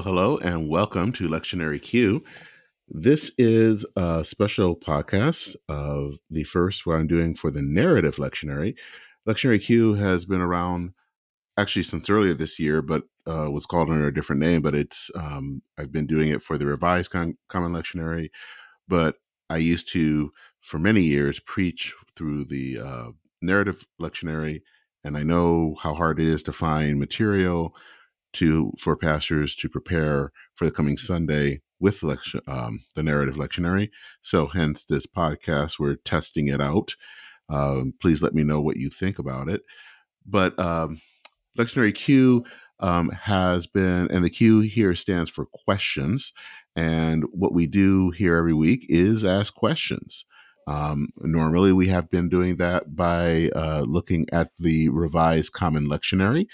hello, and welcome to Lectionary Q. This is a special podcast of the first what I'm doing for the narrative lectionary. Lectionary Q has been around actually since earlier this year, but uh, was called under a different name. But it's um, I've been doing it for the Revised Con- Common Lectionary, but I used to for many years preach through the uh, narrative lectionary, and I know how hard it is to find material to for pastors to prepare for the coming Sunday with um, the narrative lectionary. So, hence this podcast, we're testing it out. Um, please let me know what you think about it. But um, lectionary Q um, has been, and the Q here stands for questions. And what we do here every week is ask questions. Um, normally, we have been doing that by uh, looking at the revised common lectionary,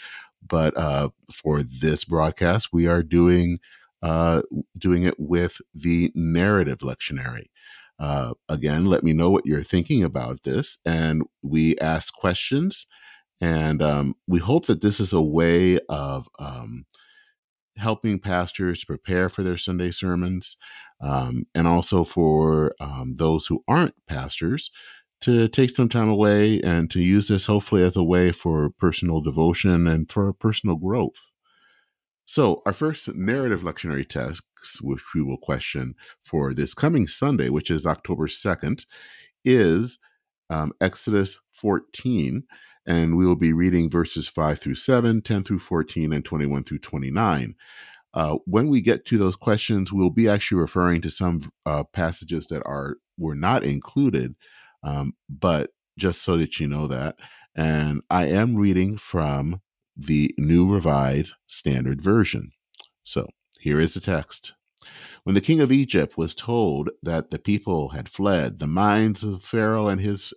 but uh, for this broadcast, we are doing uh, doing it with the narrative lectionary. Uh, again, let me know what you're thinking about this, and we ask questions, and um, we hope that this is a way of um, helping pastors prepare for their Sunday sermons, um, and also for um, those who aren't pastors to take some time away and to use this hopefully as a way for personal devotion and for personal growth. So, our first narrative lectionary text, which we will question for this coming Sunday, which is October 2nd, is um, Exodus 14. And we will be reading verses 5 through 7, 10 through 14, and 21 through 29. Uh, when we get to those questions, we'll be actually referring to some uh, passages that are were not included um, but just so that you know that. And I am reading from the New Revised Standard Version. So here is the text. When the king of Egypt was told that the people had fled, the minds of Pharaoh and his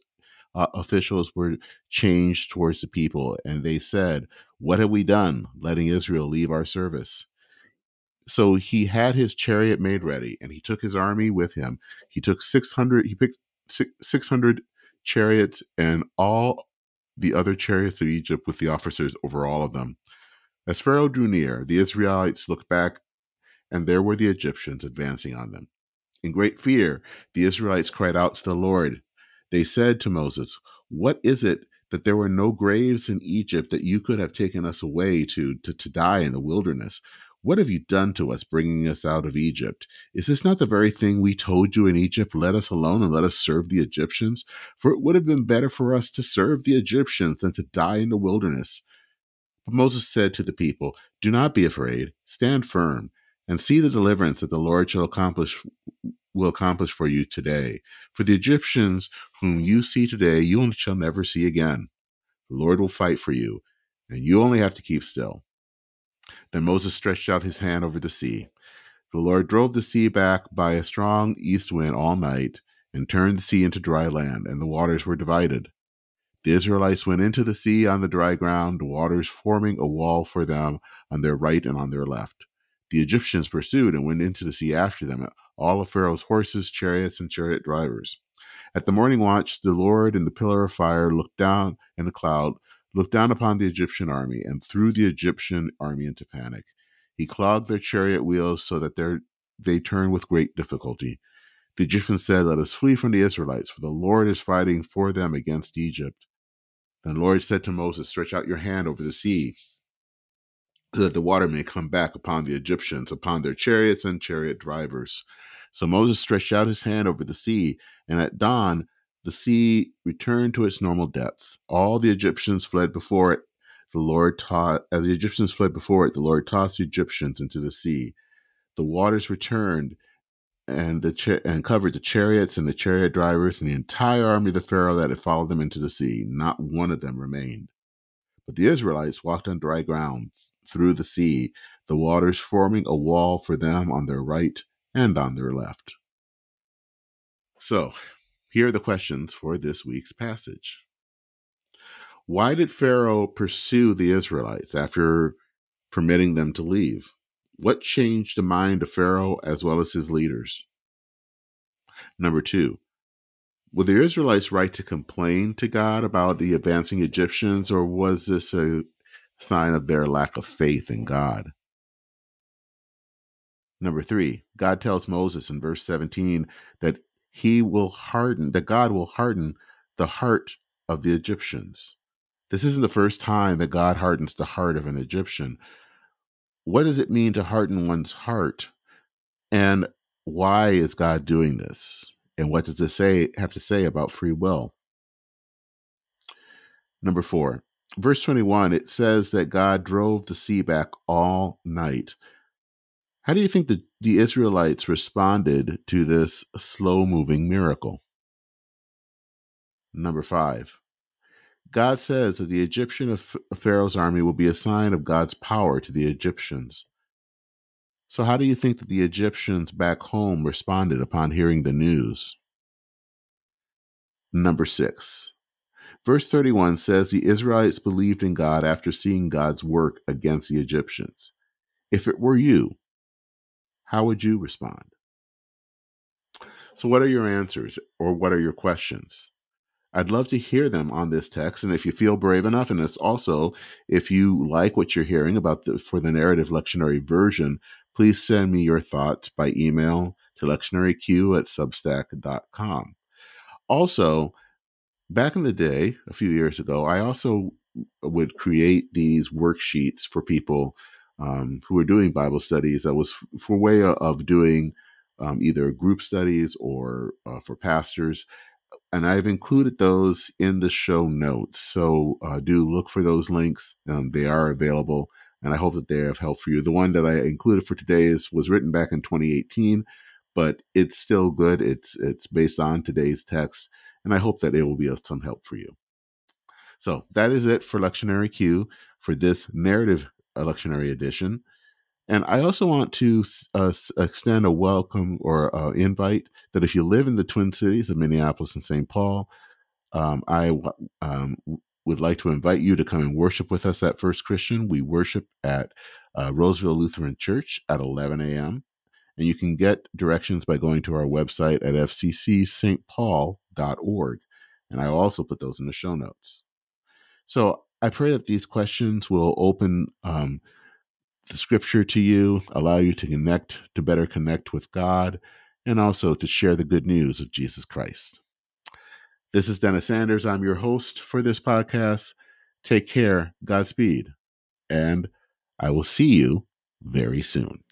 uh, officials were changed towards the people, and they said, What have we done, letting Israel leave our service? So he had his chariot made ready, and he took his army with him. He took 600, he picked 600 chariots and all the other chariots of Egypt with the officers over all of them. As Pharaoh drew near, the Israelites looked back, and there were the Egyptians advancing on them. In great fear, the Israelites cried out to the Lord. They said to Moses, What is it that there were no graves in Egypt that you could have taken us away to, to, to die in the wilderness? What have you done to us, bringing us out of Egypt? Is this not the very thing we told you in Egypt? Let us alone and let us serve the Egyptians? For it would have been better for us to serve the Egyptians than to die in the wilderness. But Moses said to the people, Do not be afraid, stand firm, and see the deliverance that the Lord shall accomplish will accomplish for you today. For the Egyptians whom you see today, you shall never see again. The Lord will fight for you, and you only have to keep still. Then Moses stretched out his hand over the sea. The Lord drove the sea back by a strong east wind all night and turned the sea into dry land, and the waters were divided. The Israelites went into the sea on the dry ground, the waters forming a wall for them on their right and on their left. The Egyptians pursued and went into the sea after them, all of Pharaoh's horses, chariots, and chariot drivers. At the morning watch, the Lord in the pillar of fire looked down in a cloud looked down upon the Egyptian army and threw the Egyptian army into panic. He clogged their chariot wheels so that they turned with great difficulty. The Egyptians said, Let us flee from the Israelites, for the Lord is fighting for them against Egypt. Then the Lord said to Moses, Stretch out your hand over the sea, so that the water may come back upon the Egyptians, upon their chariots and chariot drivers. So Moses stretched out his hand over the sea, and at dawn the sea returned to its normal depth. All the Egyptians fled before it. The Lord taught, as the Egyptians fled before it, the Lord tossed the Egyptians into the sea. The waters returned and the cha- and covered the chariots and the chariot drivers and the entire army of the Pharaoh that had followed them into the sea. Not one of them remained. But the Israelites walked on dry ground through the sea, the waters forming a wall for them on their right and on their left. So, here are the questions for this week's passage. Why did Pharaoh pursue the Israelites after permitting them to leave? What changed the mind of Pharaoh as well as his leaders? Number two, were the Israelites right to complain to God about the advancing Egyptians, or was this a sign of their lack of faith in God? Number three, God tells Moses in verse 17 that he will harden, that God will harden the heart of the Egyptians. This isn't the first time that God hardens the heart of an Egyptian. What does it mean to harden one's heart? And why is God doing this? And what does this say have to say about free will? Number four, verse 21, it says that God drove the sea back all night. How do you think the, the Israelites responded to this slow moving miracle? Number five, God says that the Egyptian of Pharaoh's army will be a sign of God's power to the Egyptians. So, how do you think that the Egyptians back home responded upon hearing the news? Number six, verse 31 says the Israelites believed in God after seeing God's work against the Egyptians. If it were you, how would you respond? So, what are your answers or what are your questions? I'd love to hear them on this text. And if you feel brave enough, and it's also if you like what you're hearing about the for the narrative lectionary version, please send me your thoughts by email to lectionaryq at substack.com. Also, back in the day, a few years ago, I also would create these worksheets for people um, who were doing Bible studies that was for way of doing um, either group studies or uh, for pastors and I've included those in the show notes. So uh, do look for those links. Um, they are available, and I hope that they have helped for you. The one that I included for today is was written back in 2018, but it's still good. It's it's based on today's text, and I hope that it will be of some help for you. So that is it for Lectionary Q for this narrative lectionary edition. And I also want to uh, extend a welcome or uh, invite that if you live in the Twin Cities of Minneapolis and St. Paul, um, I um, would like to invite you to come and worship with us at First Christian. We worship at uh, Roseville Lutheran Church at 11 a.m. And you can get directions by going to our website at fccsaintpaul.org. And I will also put those in the show notes. So I pray that these questions will open um, the scripture to you, allow you to connect, to better connect with God, and also to share the good news of Jesus Christ. This is Dennis Sanders. I'm your host for this podcast. Take care, Godspeed, and I will see you very soon.